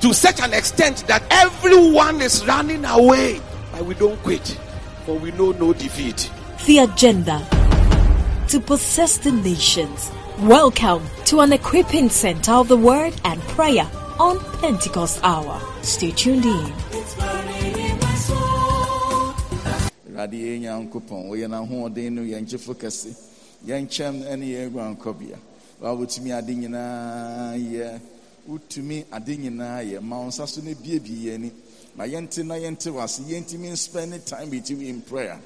to such an extent that everyone is running away. But we don't quit, for we know no defeat. The agenda to possess the nations. Welcome to an equipping center of the word and prayer on Pentecost Hour. Stay tuned in. awurade yɛ nyankopɔn wɔyɛ n'ahoɔden no yɛn gyefo kɛse yɛn nkyɛn ne yɛn aguankɔbea wa wotumi ade nyinaa yɛ wotumi ade nyinaa yɛ ma wo nsa so no biebie yɛn ani ma yɛnte na yɛnte wase yɛntumi spend time with you in prayer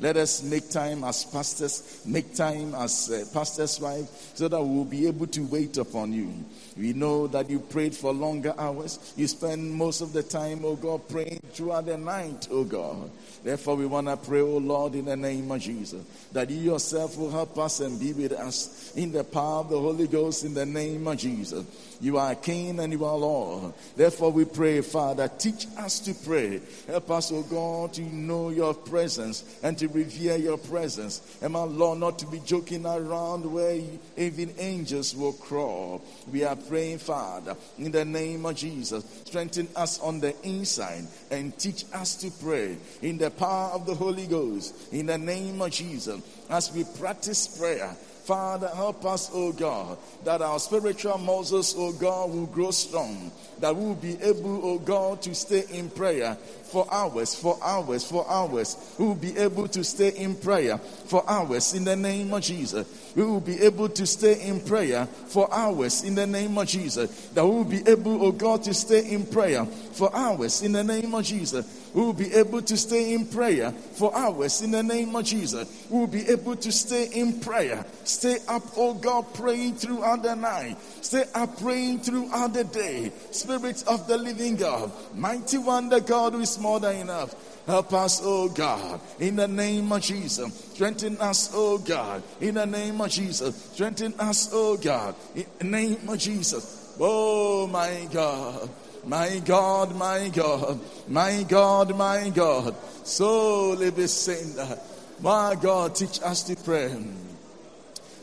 let us make time as pastors, make time as uh, pastor's wife, so that we'll be able to wait upon you. We know that you prayed for longer hours. You spend most of the time, oh God, praying throughout the night, oh God. Therefore, we want to pray, oh Lord, in the name of Jesus, that you yourself will help us and be with us in the power of the Holy Ghost in the name of Jesus. You are King and you are Lord. Therefore, we pray, Father, teach us to pray. Help us, oh God, to know your presence and to revere your presence. And my Lord, not to be joking around where even angels will crawl. We are praying, Father, in the name of Jesus, strengthen us on the inside and teach us to pray in the power of the Holy Ghost. In the name of Jesus, as we practice prayer, Father, help us, oh God, that our spiritual muscles, oh God, will grow strong, that we will be able, oh God, to stay in prayer for hours, for hours, for hours. We will be able to stay in prayer for hours in the name of Jesus. We will be able to stay in prayer for hours in the name of Jesus. That we will be able, oh God, to stay in prayer for hours in the name of Jesus. We will be able to stay in prayer for hours in the name of Jesus. We will be able to stay in prayer. Stay up, oh God, praying throughout the night. Stay up praying throughout the day. Spirit of the living God, mighty one, the God who is more than enough. Help us, oh God, in the name of Jesus. Strengthen us, oh God, in the name of Jesus. Strengthen us, oh God, in the name of Jesus. Oh my God. My God, my God, my God, my God. So that. My God, teach us to pray.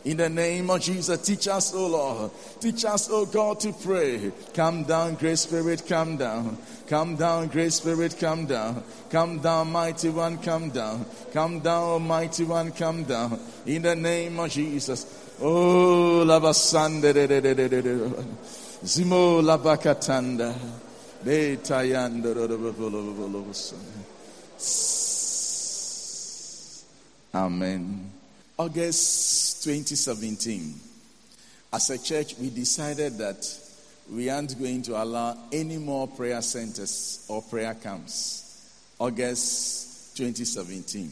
In the name of Jesus, teach us, oh Lord. Teach us, oh God, to pray. Come down, Great Spirit, come down. Come down, Great Spirit, come down. Come down, Mighty One, come down. Come down, Almighty One, come down. In the name of Jesus. Oh, Lavasande. Zimo labakatanda. Amen. August 2017. As a church, we decided that we aren't going to allow any more prayer centers or prayer camps. August 2017.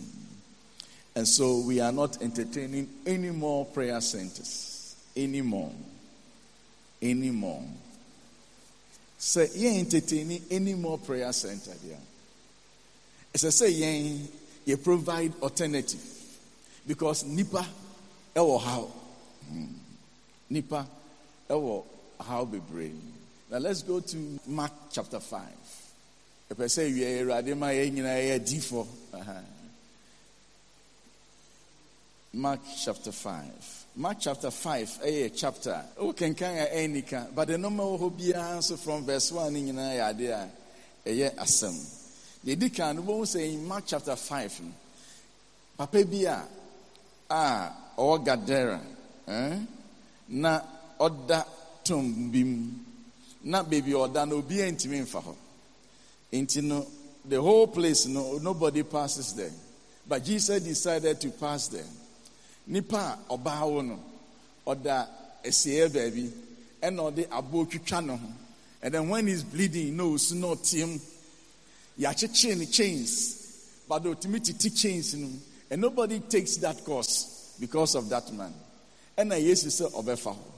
And so we are not entertaining any more prayer centers anymore. Anymore. Say, you entertaining any more prayer center there. As I say, you, you provide alternative because nipa ewo how hmm. nipa ewo how be brain. Now let's go to Mark chapter five. If I say you are ready, my D for Mark chapter five. Mark chapter 5, a chapter. Can can any can, but the number will be answer from verse 1 in your idea. A year asem. The deacon won't say in Mark chapter 5. Papa Bia, ah, or Gadara, eh? Na tum bim. Na baby oda no be intimate for her. Into no, the whole place, no, nobody passes there. but jesus decided to pass there nipa a ɔbaa wo no ɔda baabi ɛna ɔde aboɔ twitwa ne ho. And then when he's bleeding no osu na ɔteam yɛakyekyere ne chains but ɔtumi titi chains no and nobody takes that course because of that man. Ɛna yesu sɛ ɔbɛfa hɔ.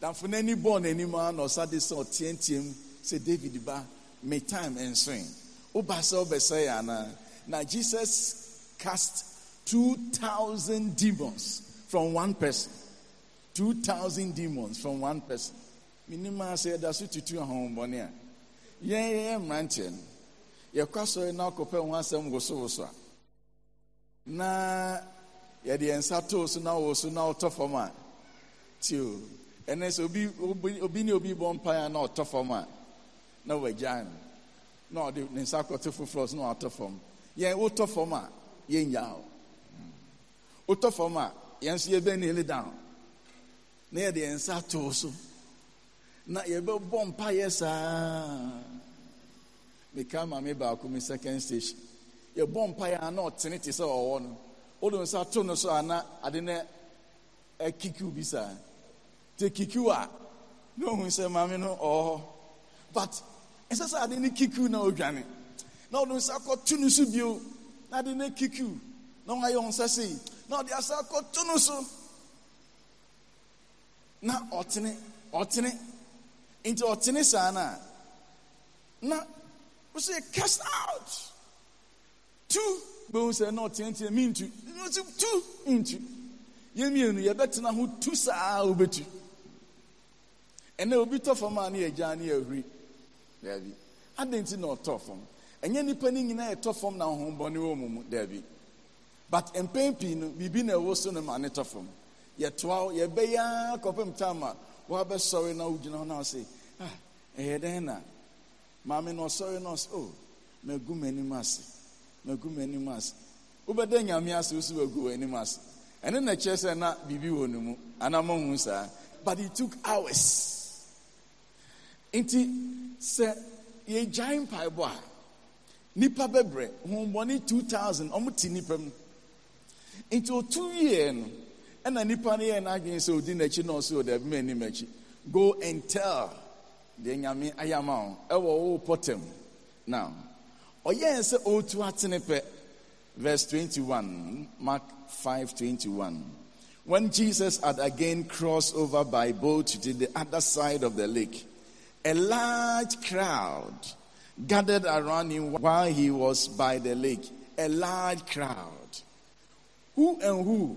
Damfo n'ani bɔɔ n'anim a na ɔsa de sɛ ɔteɛnteɛm sɛ david ba me time nsoe woba sɛ wobɛsɛ yɛ anaa? Na jesus cast 2000 demons from one person. 2000 demons from one person. Menim a sɛ yɛda so tutu ahohombɔne a yɛn yɛyɛ mmeranteɛ no yɛkɔ asɔre na akɔpɛ ho asɛm wosowoso a na yɛde yɛn nsa too so na wo so na wotɔ fam a tio ɛnɛ sɛ obi obi obi ne obi bɔ mpaeɛ a na ɔtɔ fam a na wagyaa no na ɔde ne nsa akɔto foforɔ so na watɔ fam yɛn wotɔ fam a yɛnyaa o wotɔ fam a yɛn nso yɛbɛ kneel down. Na yɛde yɛn nsa too so. Na yɛbɛbɔ mpaeɛ saa. Meka maame baako me second station. Yɛbɔ mpaeɛ a na ɔtene te sɛ ɔwɔ no. Wode nsa to no so a na ade no akikiw bi saa. Te kikiw a na ohu sɛ maame no ɔwɔ hɔ. But ɛsɛ sɛ ade no kikiw na ɔdwane na ɔde nsa kɔto no so bio na ade no kikiw na ɔayɛ wo nsa sei. Na ɔde asa kɔto no so. Na ɔtene ɔtene. Nti ɔtene saa no na wosɛ cast out. Two. Bɛhu sɛ na ɔteatea mentu ɔsi tu ntu yɛmmienu yɛbɛtena ho tu saa wobɛtu. Ɛnɛ obi tɔ fam a ne yɛgyaa ne yɛhuri daabi. Adɛn nti na ɔtɔ fam? Ɛnyɛ nnipa no nyinaa yɛtɔ fam na ahohombɔne wɔ mu mu daabi. But mpɛn pii no biribi na ɛwɔ so no ma ne tɔ fam. Yɛtoa wo yɛbɛyɛ a kɔpem time a woabɛsɔre na wogyina hɔ na wo se ah ɛyɛ dɛn na? Maame no ɔsɔre na ɔsɛ o magu m'anim ase magu m'anim ase. Wobɛda nyame ase wo so wagu w'anim ase. Ɛne na kyerɛ sɛ na biribi wɔ no mu anaa mahu but it took hours. Nti sɛ yɛgyae mpaebɔ a nipa bɛbrɛ hombɔne 2000 ɔmo te nipa mu nti otu yie no ɛna nipa no yɛ n'adwene sɛ odi n'akyi na ɔsɛ ɔdabi ma anim akyi. Go and tell deɛ nyame ayama wo. Ɛwɔ wo pɔtam now ɔyɛɛ sɛ ɔretu atene pɛ. Verse 21 mark 5 21 when jesus had again crossed over by boat to the other side of the lake a large crowd gathered around him while he was by the lake. A large crowd who and who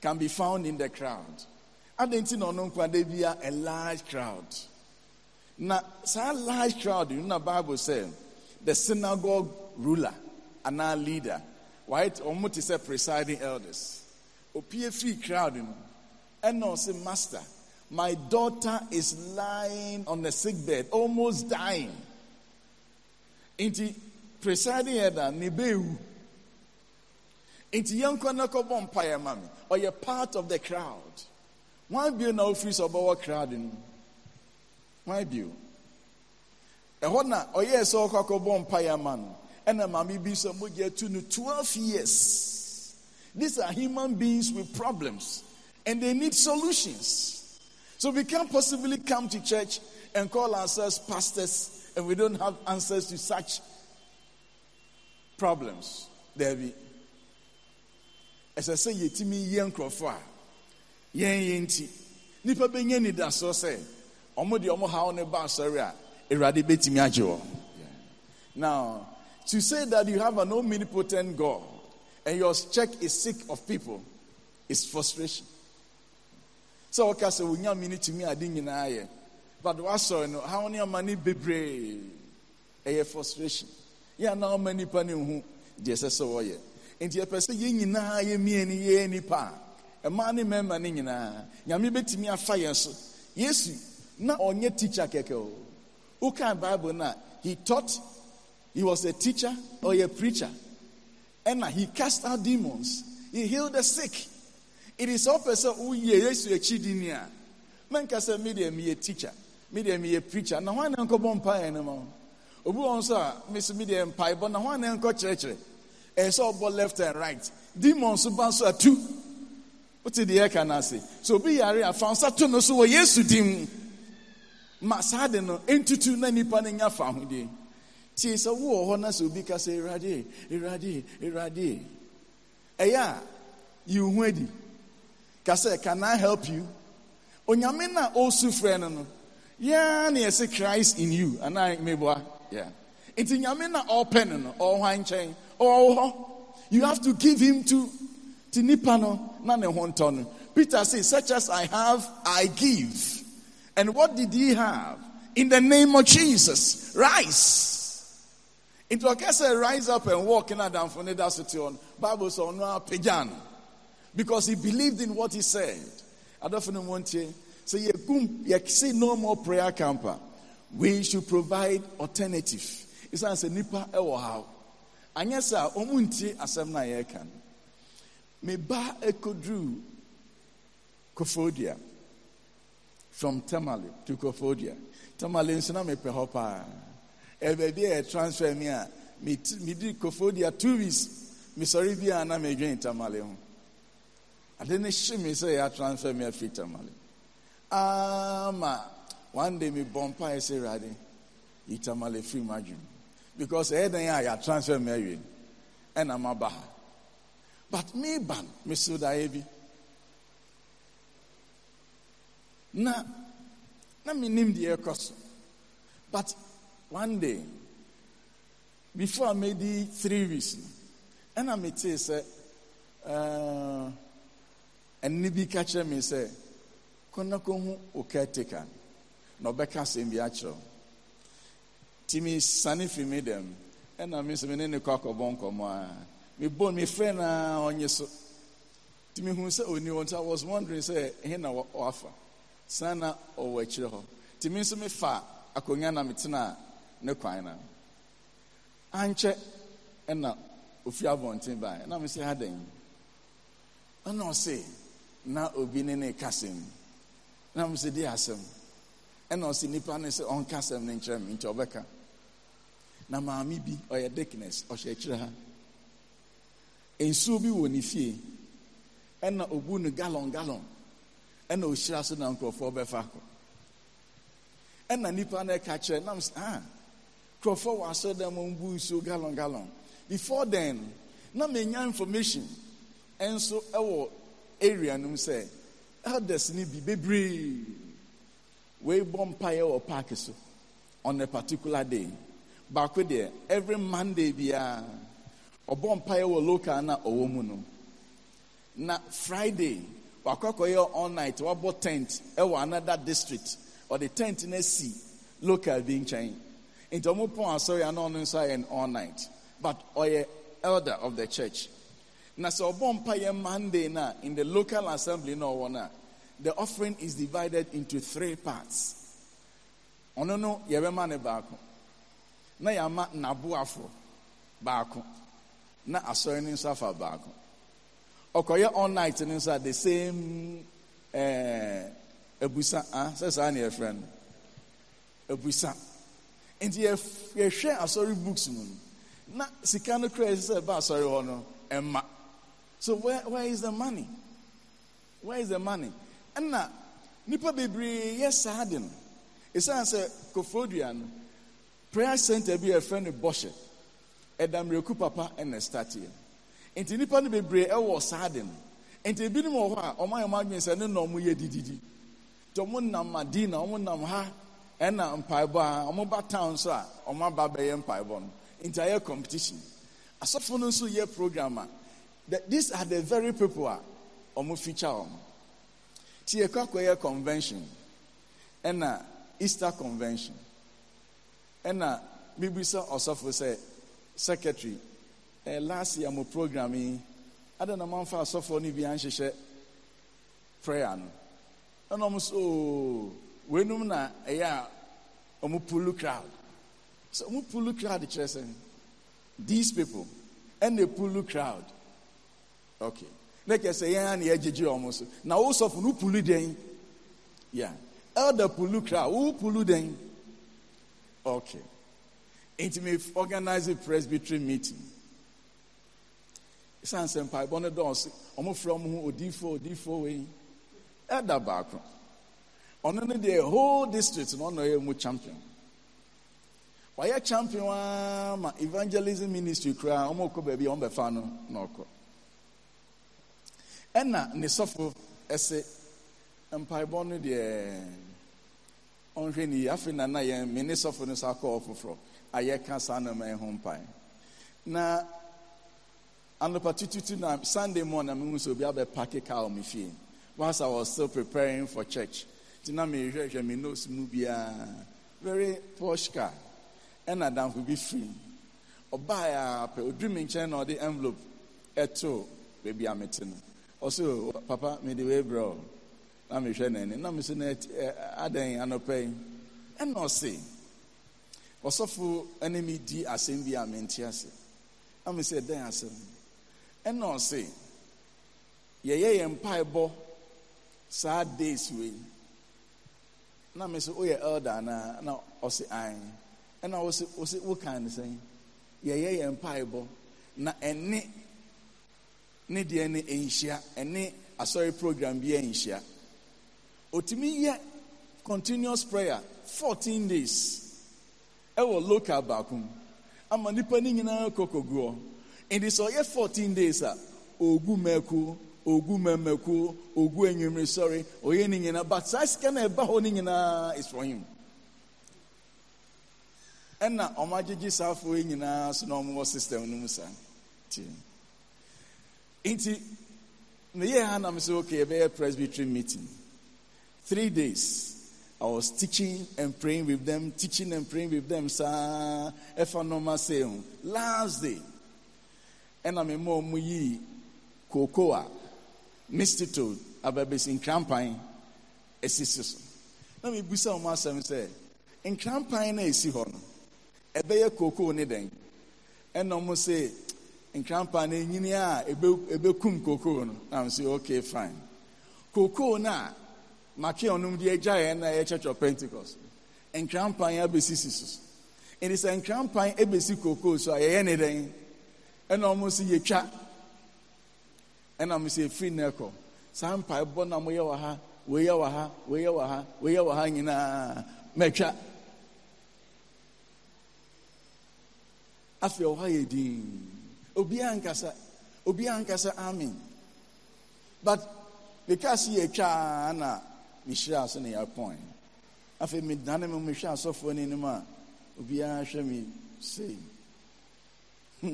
can be found in the crowd? Adɛnti na ɔno nkwade bia a large crowd. Na saa large crowd no na bible sɛ the synagogue ruler and our leader ɔmo te sɛ presiding elders opie firi crowd no ɛna ɔsɛ master my daughter is lying on the sick bed almost dying. Nti presiding elder ne bɛɛwu nti yɛnkɔ na kɔbɔ mpaeɛ ma ɔyɛ part of the crowd. Wan bio na ofiri sɛ ɔbɛwɔ crowd no wan bio ɛhɔ na ɔyɛɛ sɛ ɔkɔ akɔbɔ mpaeɛ ma no ɛna maame bi sɛ mogya tu no 12 years. These are human beings with problems and they need solutions. So we can't possibly come to church and call ourselves pastors and we don't have answers to such problems. There be ɛsɛ sɛ yɛtumi yɛ nkurɔfoɔ a yɛn yɛn nti nipa bɛnya nidasoɔ sɛ ɔmo deɛ ɔmo haw ne ba asɔre a ah. awurade bɛtumi agye wɔ now to say that you have an omnipotent god and your check is sick of people is frustration. Sɛ wɔka sɛ wonya me no tumi ade nyinaa yɛ but woasɔre no haw ne ama ne bebree ɛyɛ frustration. Yɛ ana ɔma nipa ne nhu deɛ ɛsɛ sɛ wɔyɛ nti yɛpɛ sɛ yɛn nyinaa yɛmie ne yɛyɛ nipa a ɛmaa ne mmarima no nyinaa nyame bɛtumi afa yɛn so. Yesu na ɔnyɛ teacher kɛkɛ o. Wokan bible no a he taught he was a teacher or a preacher. Ɛna he cast out demons. He healed the sick. It is all sɛ woyɛ yesu akyidini a menka sɛ medeɛ meyɛ teacher medeɛ meyɛ preacher. Na hwan na nkɔbɔ mpaeɛ no ma wo? Obi wɔ nso a mese medeɛ mpaebɔ na hwan na nkɔ kyerɛkyerɛ ɛyɛ sɛ ɔbɔ left and right. Demon so ba so atu wote deɛ ɛka no ase sɛ obi yare a fa nsa to no so wɔ yesu dim ma saa de no. Ɛntutu na nipa no nya fa ahodie tie sɛ wowɔ hɔ na sɛ obi ka sɛ awurade awurade awurade ɛyɛ eh, a wo ho adi ka sɛ can i help you? Onyame na ɔresu frɛ no no. Yɛa na christ in you anaa meboa yeah. nti nyame na ɔrepɛ no no. Hɔ nkyɛn hɔ you have to give him to to nipa no peter say such as i have i give. And what did he have? In the name of jesus rise nti ɔka sɛ rise up and walk in adamfo ne da so te bible sɛ ɔno apagya because he believed in what he said. Adɔfo no mu ntie sɛ yɛgum yɛse no more prayer camper we should provide alternative. Ɛsiane sɛ nnipa ɛwɔ haw anyɛ sɛ a ɔmo ntie asɛm no a no meba kofodia. From tamale to kofodia. Tamale nso na mepɛ hɔ paa a yɛ transfer mi a medi kofodia two weeks. Mesɔre bi a na medwen tamale ho. Ade ne hye me sɛ yɛ transfer me afiri tamale. Ama one day mebɔ mpaeɛ sɛ awurade yi tamale firi mu adwene because ɛyɛ dan a yɛ transfer me awie ɛna maba ha but meba no meso daeɛ bi na na menim deɛ ɛkɔ so but one day before I made it three weeks no ɛna metee sɛ ɛnne bi ka kyerɛ me sɛ kɔna kɔhu wo caretaker na ɔbɛka asɛm bi akyerɛ wo nti mesane firi me dɛm ɛna me sɛ me ne ne kɔ akɔbɔ nkɔmmɔ a mebɔ mefrɛ no a ɔnye so. Nti mehu sɛ ɔni i was wondering sɛ ɛhe na wafa saa na ɔwɔ akyirɛ hɔ. Nti me nso akonnwa na metena ne kwan no ankyɛ ɛna ofiri abɔnten bae. Na me sɛ ha dɛn? Ɛna ɔse na obi ne ne kasɛm na me sɛ de asɛm. Ɛna ɔse nipa ne sɛ ɔnka asɛm no nkyerɛ me nti ɔbɛka na maame bi ɔyɛ dickness ɔhyɛ akyirɛ ha. Nsuo bi wɔ ne fie ɛna obu no gallon gallon. Ɛna ohyira so na nkurɔfoɔ bɛfa akɔ. Ɛna nipa no ɛka kyerɛ nam ah nkurɔfoɔ wɔ asɔredan mu mbu nsuo gallon gallon. Before then na menya information ɛnso ɛwɔ area no mu sɛ elders ni bi bebree wei bɔ mpaeɛ wɔ park so on a particular day baako deɛ every monday biara ɔbɔ mpaeɛ wɔ local na ɔwɔ mu no. Na friday wakɔkɔyɛ all night wabɔ tent ɛwɔ another district. Ɔde tent no asi local bi nkyɛn. Nti ɔmo pɔn asɔre a na ɔno nso ayɛ all night. But ɔyɛ elder of the church. Na sɛ ɔbɔ mpaeɛ monday na in the local assembly na ɔwɔ na the offering is divided into three parts. Ɔno no yɛbɛma ne baako na yɛama n'aboafo baako. Na asɔre no nso afa baako. Ɔkɔyɛ all night no nso the same ɛɛ ebusa ah sɛ saa na yɛfrɛ no. Ebusa nti yɛhwɛ asɔre books mu na sika no kura sɛ ɛba asɔre hɔ no ɛma. So where where is the money? Where is the money? Ɛna nipa bebree yɛ saa de no. Esan sɛ kofodua no prayer center bi yɛfrɛ no bɔhyɛ. Ɛda mmireku papa ɛna start yɛ. Nti nipa no bebree ɛwɔ saa de no nti ebinom wɔ hɔ a ɔmo ayɛ ɔmo adwene sɛ ne na ɔmo yɛ dididi. Nti ɔmo nam adi na ɔmo nam ha ɛna mpaebɔ a ɔmo ba town so a ɔmo aba bɛyɛ mpaebɔ no. Nti ayɛ competition. Asɔfo no nso yɛ program a the, these are the very people a ɔmo feature ɔmo. Ti yɛ kɔ akɔyɛ convention ɛna easter convention ɛna bibisa ɔsɔfo sɛ secretary ɛɛ last year mo program yi ada na mamfa asɔfo no bi anhyehyɛ prayer no. Ɛna ɔmo so ooo oh, weinum na ɛyɛ a ɔmo pulu crowd. So ɔmo pulu crowd kyerɛ sɛ these people ɛna pulu crowd. Okay ne kɛ sɛ yɛn a na ɔmo so. Na wo sɔfo no pulu den yeah. Elder pulu crowd wo pulu den okay. Nti me organize a presbytery meeting. Ɛsiane sɛ mpaebɔ no dɔɔso ɔmofrɛ ɔmo ho odiifo odiifo wei ɛda baako ɔno no deɛ whole district no ɔna ɔyɛ mu champion. Wayɛ champion aa ma evangelism ministry koraa ɔmo kɔ baabi a ɔmo bɛfa no na ɔkɔ ɛna ne sɔfo ɛsɛ mpaebɔ no deɛ ɔnhwɛ yie afei na na yɛn me ne sɔfo no so akɔ ɔfoforɔ a yɛka saa nneɛma yɛn ho mpae. Na anɔpa tututu na sunday morning na mehu sɛ obi abɛpake car wɔ me fie. Whilst i was still preparing for church nti na mehwehwɛ me nose mu biara. Very posh car. Ɛna damfo bi firi ɔbaa a pɛ oduru me nkyɛn na ɔde envelope ɛto baabi a mete no. Ɔsɛ papa mede wei brɛ o na mehwɛ n'ani na meso na adɛn anɔpa yi? Ɛna ɔse ɔsɔfo ɛne me di asɛm bi a mente ase. Na me sɛ dɛn asɛm ɛna ɔse yɛyɛ yɛn mpaebɔ saa days wei. Na me so woyɛ elder anaa? Na ɔse an ɛna ɔse ɔse wokan ne sɛn? Yɛyɛ yɛn mpaebɔ na ɛne ne deɛ ne nhyia ɛne asɔre program bi nhyia otumi yɛ continuous prayer fourteen days. Ɛwɔ local baako ama nipa ne nyinaa kɔ koguɔ. Nti sɛ ɔyɛ fourteen days a ogu mɛko ogu mɛmɛko ogu enyimire sɔre ɔyɛ ne nyinaa but saa sika na ɛba hɔ ne nyinaa is for him. Ɛna ɔmo agyegye saa yi nyinaa so na ɔmo wɔ system no mu saa tie nti meyɛ ha na me sɛ okay ɛbɛyɛ presbytery meeting. Three days I was teaching and praying with them, teaching and praying with them. Sa efa normal say last day, and I'm a more muyi cocoa, mistitude, ababes in campaign, a sister. Let me busa on myself and say, in campaign, a si hon, a bear cocoa ni den, and no more say, in campaign, in a say, okay, fine. Cocoa na. Make ɔnom de agyaeɛ na ɛyɛ church of pentecost. Nkrampan abɛsisi so ɛnti sɛ nkrampan ɛbɛsi kokoo so a yɛyɛ ne dɛn ɛna ɔmo sɛ yɛtwa ɛna mo sɛ ɛfiri no ɛkɔ saa mpaebɔ na moyɛ wɔ ha woyɛ wɔ ha woyɛ wɔ ha woyɛ wɔ ha nyinaa. Mɛtwa afei ɔhɔ yɛ din. Obiara nkasa obiara nkasa amen. But because yɛtwa na mehyira so ne yɛapɔn. Afei medane me mehwɛ asɔfoɔ no anim a obiara hwɛ me sei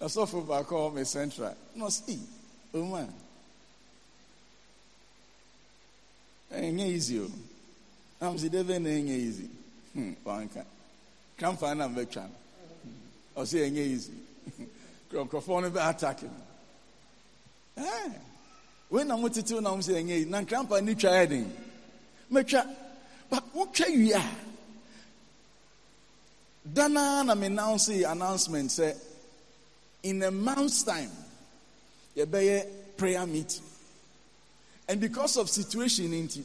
asɔfo baako central na ɔse ɔma ɛnyɛ easy o. Am sɛ dɛ bɛ na ɛnyɛ easy? Hmm, wanka. Kamfa na mbɛtwa no. Ɔsɛ ɛnyɛ easy. Nkurɔfoɔ no bɛ attack no wei na motetew na mo sɛ ɛnyɛ yi na nkrampa ne twa yɛ den mɛtwa but wotwa wie a danaa na me announce announcement sɛ in a month's time yɛbɛyɛ prayer meeting and because of situation nti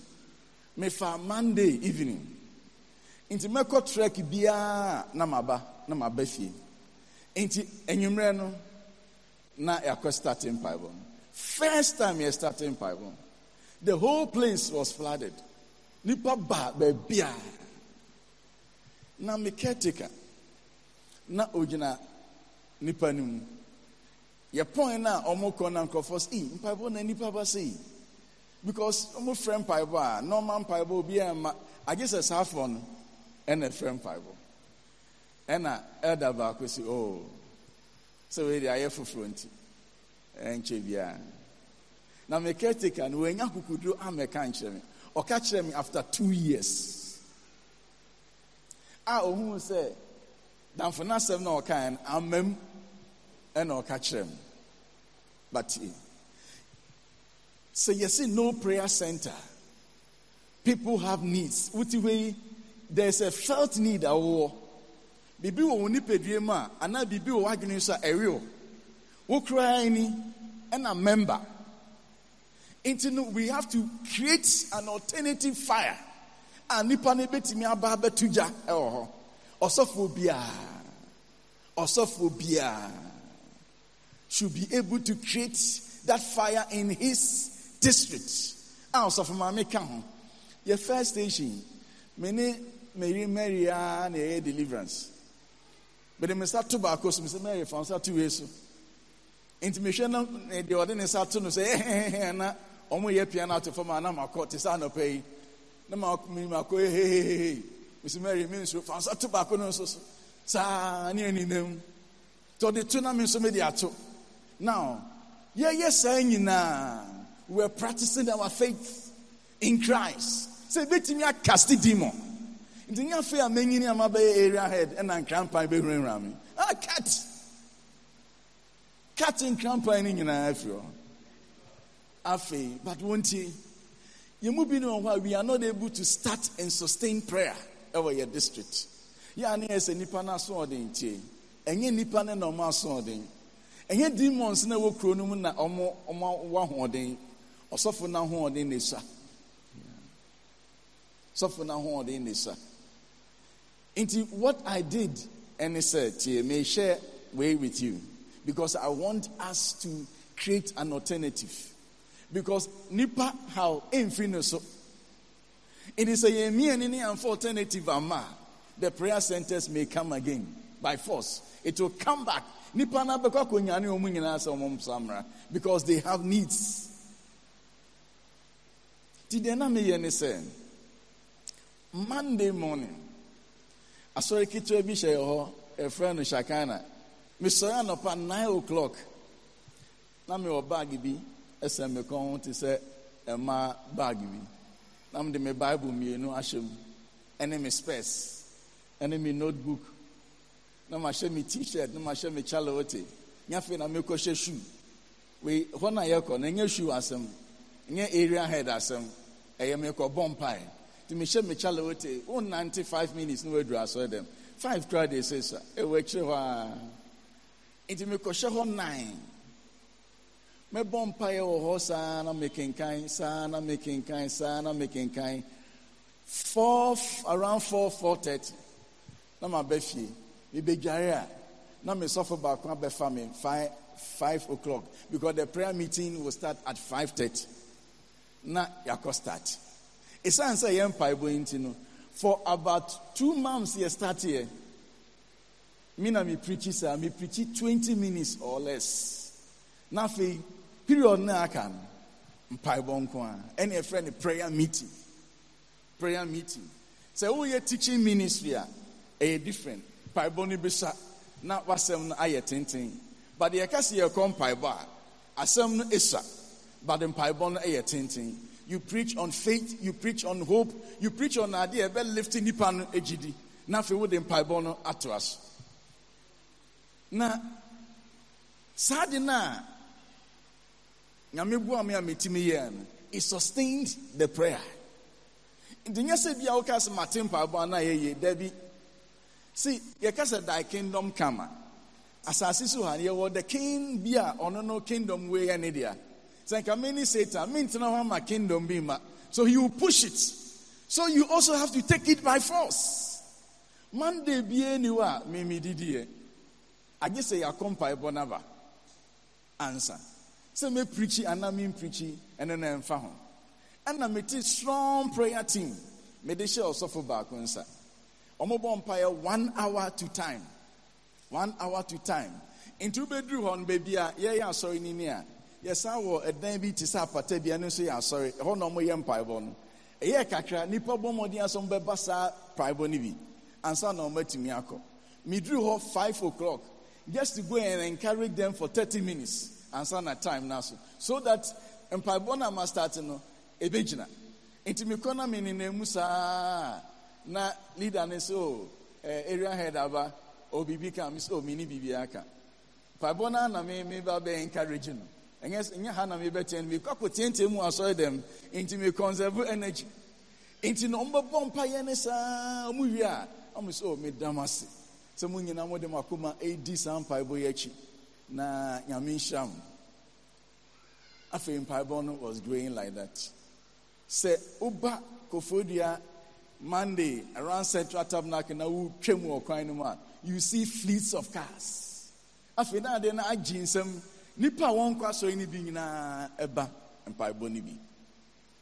mefa monday evening. Nti mɛkɔ trek biara na maba na maba fie. Nti anwummerɛ no na yɛakɔ starting bible First time you're starting Bible, the whole place was flooded. Nipa ba bebia. Na caretaker. Na ojina nipa nim. Your point omo kona nkofos e mpaebo na nipa ba. Because omo friend Bible a normal bi ma I guess a half one and a friend Bible. Ɛna elder baako si oh. So we dey ayɛ foforɔ nti. Nkyɛ biara na me caretaker no wanya kukuduro amɛka nkyerɛ me. Ɔka kyerɛ me after two years. A ohun sɛ damfo n'asɛm na ɔkae no amam ɛna ɔka kyerɛ me. But eh, sɛ yɛsi no prayer center people have needs. Wuti wei there's a felt need a wɔwɔ biribi wɔ wɔn nipadua mu a anaa biribi wɔ wɔn adwene so a ɛrew wokura ni ɛna member we have to create an alternative fire a nipa no betumi aba gya ɛwɔ biara ɔsɔfoɔ biara should be able to create that fire in his district. Also from America, your first station, many Mary Mary and ah, a deliverance. But they start tobacco, Mr. Mary found out two ways. Intimation, eh, the ordinance out to say, hey, na, omo ye piano to form an amako, tisano pay. No, my hey, hey, hey, Mr. Mary means you found out tobacco, no, so, sa, near any name. To the tuna means so many ato. Now, yeah, yes, saying na we're practicing our faith in Christ. Say, bet me a cast demon. nti nyɛ afei a mɛnyini a mabɛyɛ area head ɛna nkrampan bɛhurawura me ah cat nkrampan no nyinaa afiri but yɛn mu bi ne wɔ hɔ a we are not able to start and sustain prayer ɛwɔ yɛ district. Yɛ a ne yɛ sɛ nipa no asoɔden tie ɛnyɛ nipa no na ɔmo asoɔden ɛnyɛ demons na ɛwɔ kuro no mu na ɔmo ɔmo wɔ ahoɔden ɔsɔfo no ahoɔden na esua sɔfo no ahoɔden na esua what i did ɛne sɛ tie may share way with you because i want us to create an alternative. Because nipa how ɛmfiri no so. It is a yɛmieni ne amfa alternative ama the prayer centers may come again by force. It will come back. Nipa akɔnyane ɔmu nyinaa sɛ ɔmom samra. Because they have needs. Nti deɛ na meyɛ ne sɛ monday morning. Asɔre ketewa bi hɔ ɛfrɛ no shakana mesɔre anɔpa 9 o'clock na mewɔ baage bi ɛsɛ me kɔn ho te sɛ ɛma baage bi. Na mede me bible mmienu ahyɛ mu. Ɛne spurs. Ɛne notebook. Na mahyɛ me t-shirt na mahyɛ me chalote nyafei na mekɔhyɛ shoe. Wei hɔ na yɛkɔ na ɛnyɛ shoe asɛm. Ɛnyɛ area head asɛm. Ɛyɛ mekɔbɔ mpae. Nti mehyɛ me chalote wonnante five minutes na waduru asɔre dɛm. Five kora de ɛsɛ sa ɛwɔ akyire hɔ a nti mekɔhyɛ hɔ nine mɛbɔ mpaeɛ wɔ hɔ saa na mekenkan saa na mekenkan saa na mekenkan. Four around four four thirty na maba fie. Mebɛdware a na mesɔfo baako abɛfa me five five o'clock because the prayer meeting will start at five thirty. Na yɛakɔ start. Ɛsiane sɛ yɛn mpaebɔ yi nti no for about two months yɛ start yɛ me na me preachi saa me preachi twenty minutes or less. Na afei period na aka mpaebɔ nko a. Prayer meeting. Prayer meeting. Sɛ woyɛ teaching ministry a different. Mpaebɔ no bi sa na wasɛm no ayɛ tenten. But yɛka sɛ yɛkɔ mpaebɔ a asɛm no ɛsa but mpaebɔ no ɛyɛ tenten. You preach on faith you preach on hope you preach on adeɛ ɛbɛ lift nipa no agyidi. Na afei wode mpaebɔ no ato na saa de no a nyame boa me a metumi yɛɛ no it sustained the prayer. Nti nyɛ sɛ bia woka sɛ mate mpaebɔ ana yɛyie dabi see yɛka sɛ thy kingdom come. A asase so ha yɛwɔ the king bi a ɔno no kingdom wei yɛ ne dea. Sɛ nka me ne satan mentena hɔ ama kingdom bi ma so he will push it. So you also have to take it by force. Monday bie ni hɔ a memedidiɛ agye sɛ yɛakɔ mpaebɔ no aba ansa. Sɛ mɛprikyi anaa memprikyi ɛno na ɛmfa ho. Ɛna mete strong prayer team. Mede hyɛ ɔsɔfo baako nsa. Ɔmobɔ mpaeɛ one hour to time. One hour to time. Nti wobɛduru hɔ no baabi a yɛyɛ asɔre no ni a yɛsan wɔ ɛdan bi te sɛ apata bi ɛno nso yɛ asɔre. Ɛhɔ na ɔmoyɛ mpaebɔ no. Ɛyɛ kakra nnipa bɔ mmɔden asɛ bɛba saa mpaebɔ no bi. Ansa na ɔmatumi akɔ. Meduru hɔ five o'clock just to go and encourage them for 30 minutes ansa na time na so. So that mpaebɔ no a ma start no ɛbɛgyina nti mekɔ na menenam saa. Na leader ne sɛ o area head aba o biribi ka me sɛ o meni biribi aka. Mpaebɔ no a na meba bɛ encourage no. Ɛnyɛ ɛnyɛ ha na mebɛteɛ no mekɔ akɔtiatia mu asɔre dɛm nti me conserve energy. Nti na ɔmbɛbɔ mpayɛ ne saa ɔmo wie a ɔmo sɛ o medam ase. Sɛ mo nyinaa mode mo akoma ɛdi saa mpaebɔ yi akyi. Na nyame nhyira mo afei mpaebɔ no was going like that. Sɛ woba kofodua monday around central tabernacle na wotwa mu wɔ kwan no mu a you see fleets of cars. Afei na adeɛ no agye nsɛm. Nipa a wɔnkɔ asɔre no bi nyinaa ɛba mpaebɔ no bi.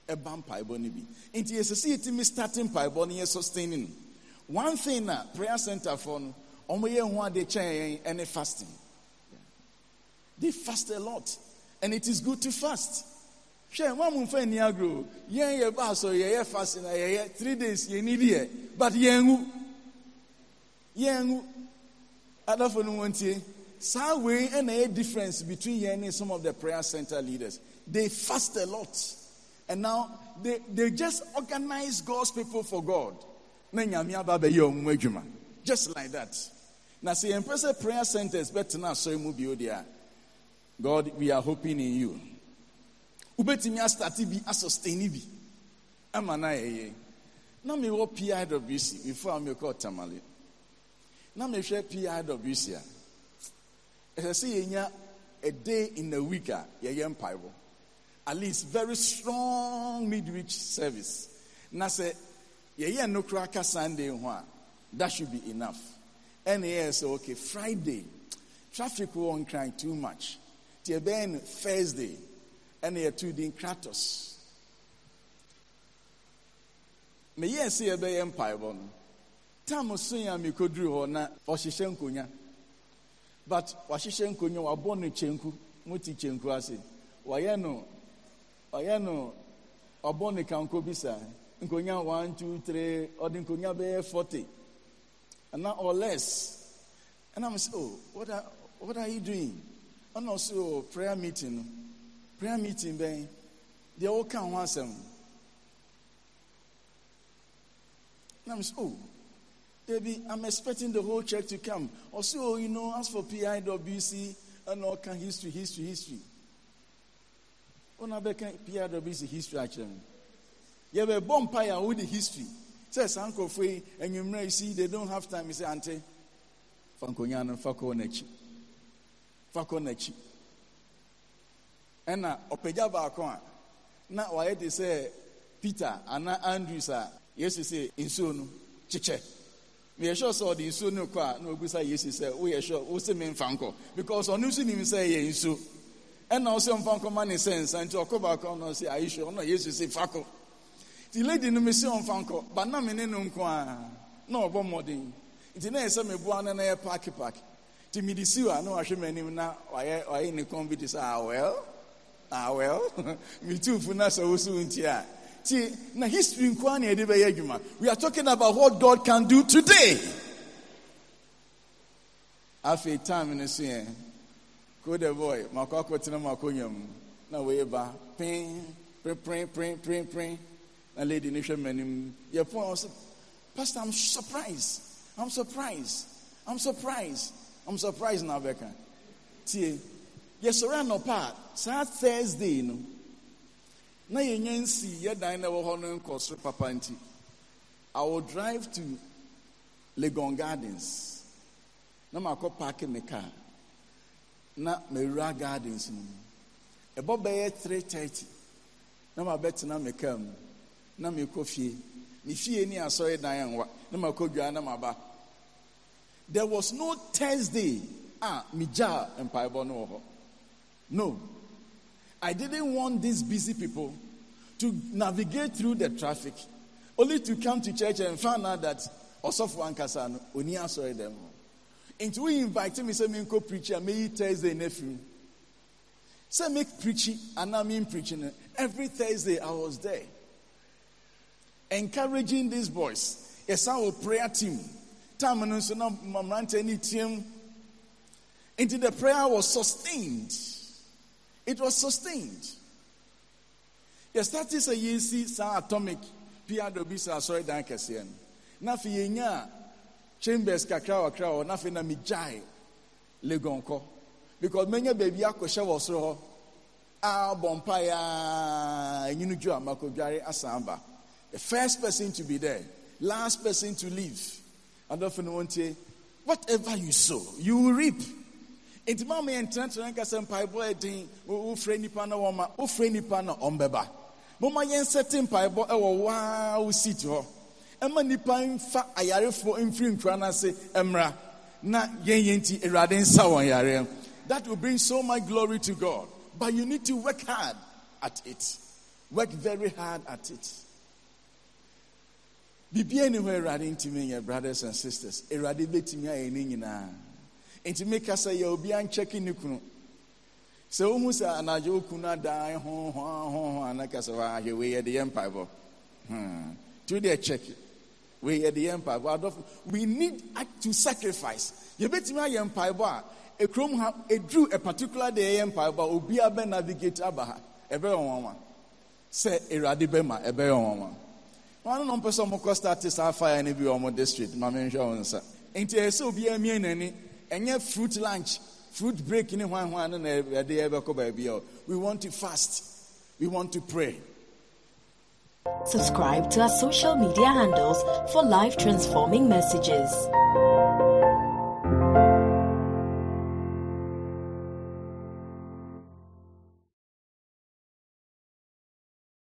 Ɛba mpaebɔ no bi. Nti yɛsɛ sɛ yɛtumi starte mpaebɔ no yɛ sustaining one thing na prayer center for no ɔmoyɛ ho ade kyɛn fasting. They fast a lot and it is good to fast. Hwɛ wɔn mu nfa ni agro yɛn yɛ ba asɔre yɛyɛ fasting na yɛyɛ three days yɛn ni deɛ but yɛn hu. Yɛn hu. Adafo no wɔn tie saa wei ɛna ɛyɛ difference between yɛn and some of the prayer center leaders. They fast a lot and now they they just organize God's people for God. Na nyame aba abɛyɛ just like that na sɛ yɛn pɛ sɛ prayer centers bɛtena asɔre mu bio deɛ God we are hoping in you. Wobɛtumi astate bi asɔstani bi ama na yɛyɛ na mewɔ piwc before a mekɔ tamale. Na mehwɛ piwc a ɛsɛ sɛ a day in a week ah, a yɛyɛ mpaebɔ at least very strong midweek service. Na sɛ yɛyɛ no koraa sunday a that should be enough sɛ okay friday traffic won't nkran too much. Ɛbɛyɛ no thursday ɛne yɛto din kratos. Meyɛɛ sɛ yɛbɛyɛ mpaebɔ no tam so a mekɔduru hɔ na ɔhyehyɛ nkonya but wahyehyɛ nkonya wabɔ no kyenku mote kyenku ase wayɛ no ɔyɛ no ɔbɔ no kanko bi one two nkonya bɛyɛ forty ana or less and i'm say oh what are what are you doing ɔna ɔsɛ oh prayer meeting prayer meeting bɛn deɛ wɔka ho asɛm na i'm say oh Baby, I'm expecting the whole church to come. Also, oh, you know, as for PIWC and all kind history, history, history. Oh, I became PIWC history, actually. You have a bonfire with the history. Says Uncle Free, and you may see they don't have time. You say, Auntie, Fankonyano, Fako Nechi. Fako Nechi. And now, Opeja Bakon. Now, why they say Peter and Andrew, sir. Yes, you say, in soon, chiche meyɛ sure sɛ ɔde nsuo no kɔ a na obisa yesu sɛ sure sɛ memfa nkɔ because ɔno nso nim sɛ ɛyɛ nsuo ɛna wo sɛ ɔmfa nkɔ ma ne sɛ nsa nti ɔkɔ baako ɔno sɛ ayɛ sure yesu sɛ fa nti lady no mesi ɔmfa nkɔ ba na me ne no nko a na ɔbɔ na yɛ no na yɛ paake paake nti mede si hɔ a na wahwɛ m'anim na wayɛ wayɛ ne kɔn bi te sɛ well ah well metuufo na sɛ wo so nti a See, now history nkwani edebe adwuma. We are talking about what God can do today. After time the scene, go the boy, makako tina makonyam. Na we ba pin, pin, pin, pin, pin, pin. Na lady nisha menim. Your point was, Pastor, I'm surprised. I'm surprised. I'm surprised. I'm surprised now, Becca. See, yes, around no part. Sad Thursday, you know. na yɛnya nsi yɛ dan na ɛwɔ hɔ no nkɔ soro papa nti i will drive to legon gardens na makɔ park me car na mawura gardens no mu ɛbɔ bɛyɛ 330 na mabɛtena me na mekɔ fie ne fie ni anwa na makɔ dwa na maba there was no thursday a megyaa mpaebɔ no wɔ hɔ no I didn't want these busy people to navigate through the traffic, only to come to church and find out that Osofo Ankasa oni asɔre them. Nti we invite me say me go preach and me Thursday nephew. Say make preaching and I mean preaching. Every Thursday I was there. Encouraging these boys. Yes, our prayer team. Time and so now any team. Until the prayer was sustained. It was sustained. Yɛstarte sɛ yɛsi saa atomic PRW sɛ asɔre dan no na afei yɛnya chambers kakra wakra hɔ na afei na megyae legon kɔ because baabi akɔhyɛ wɔ soro hɔ a bɔ mpaeɛ a ɛnyini dwo the first person to be there last person to leave adɔfo no wɔntie whatever you sow you will reap nti maa mi yɛn tenatena nkasa mpaebɔ ɛdin wofrɛ nipa na wɔn ma wofrɛ nipa na ɔmbɛba moma yɛn sɛte mpaebɔ ɛwɔ waa wo seat hɔ ɛma nipa nfa ayarefoɔ mfiri nkura n'ase mmra na yɛn yɛn ti awurade nsa yare that will bring so much glory to God. But you need to work hard at it. Work very hard at it. Bibia ni hɔ Awurade ntumi yɛ brothers and sisters. Awurade betumi ayɛ ne nyinaa. Ntumi kasa yɛ obi ankyɛke ne kunu. Sɛ wohu sɛ anadwo okunu adan ho ho ho ho anakasa hɔ ahwɛ wei yɛde yɛ mpaebɔ. Hmm. To deɛ check. Wei yɛde yɛ mpaebɔ. Adɔfo we need to sacrifice. Yɛbɛtumi ayɛ mpaebɔ a ekurom ha eduru a particular day yɛ mpaebɔ a obiara bɛ navigate aba ha. Ɛbɛyɛ wɔn sɛ awurade bɛma ɛbɛyɛ wɔn ma wɔn ano mpɛ sɛ wɔkɔ start saa fire no bi wɔ wɔn district ma me nhwɛ wɔn nsa nti ɛyɛ sɛ obiara mie n'ani ɛnyɛ fruit lunch fruit break ne hwan hwan no na ɛde ɛbɛkɔ baabi a we want to fast we want to pray. Subscribe to our social media handles for life transforming messages.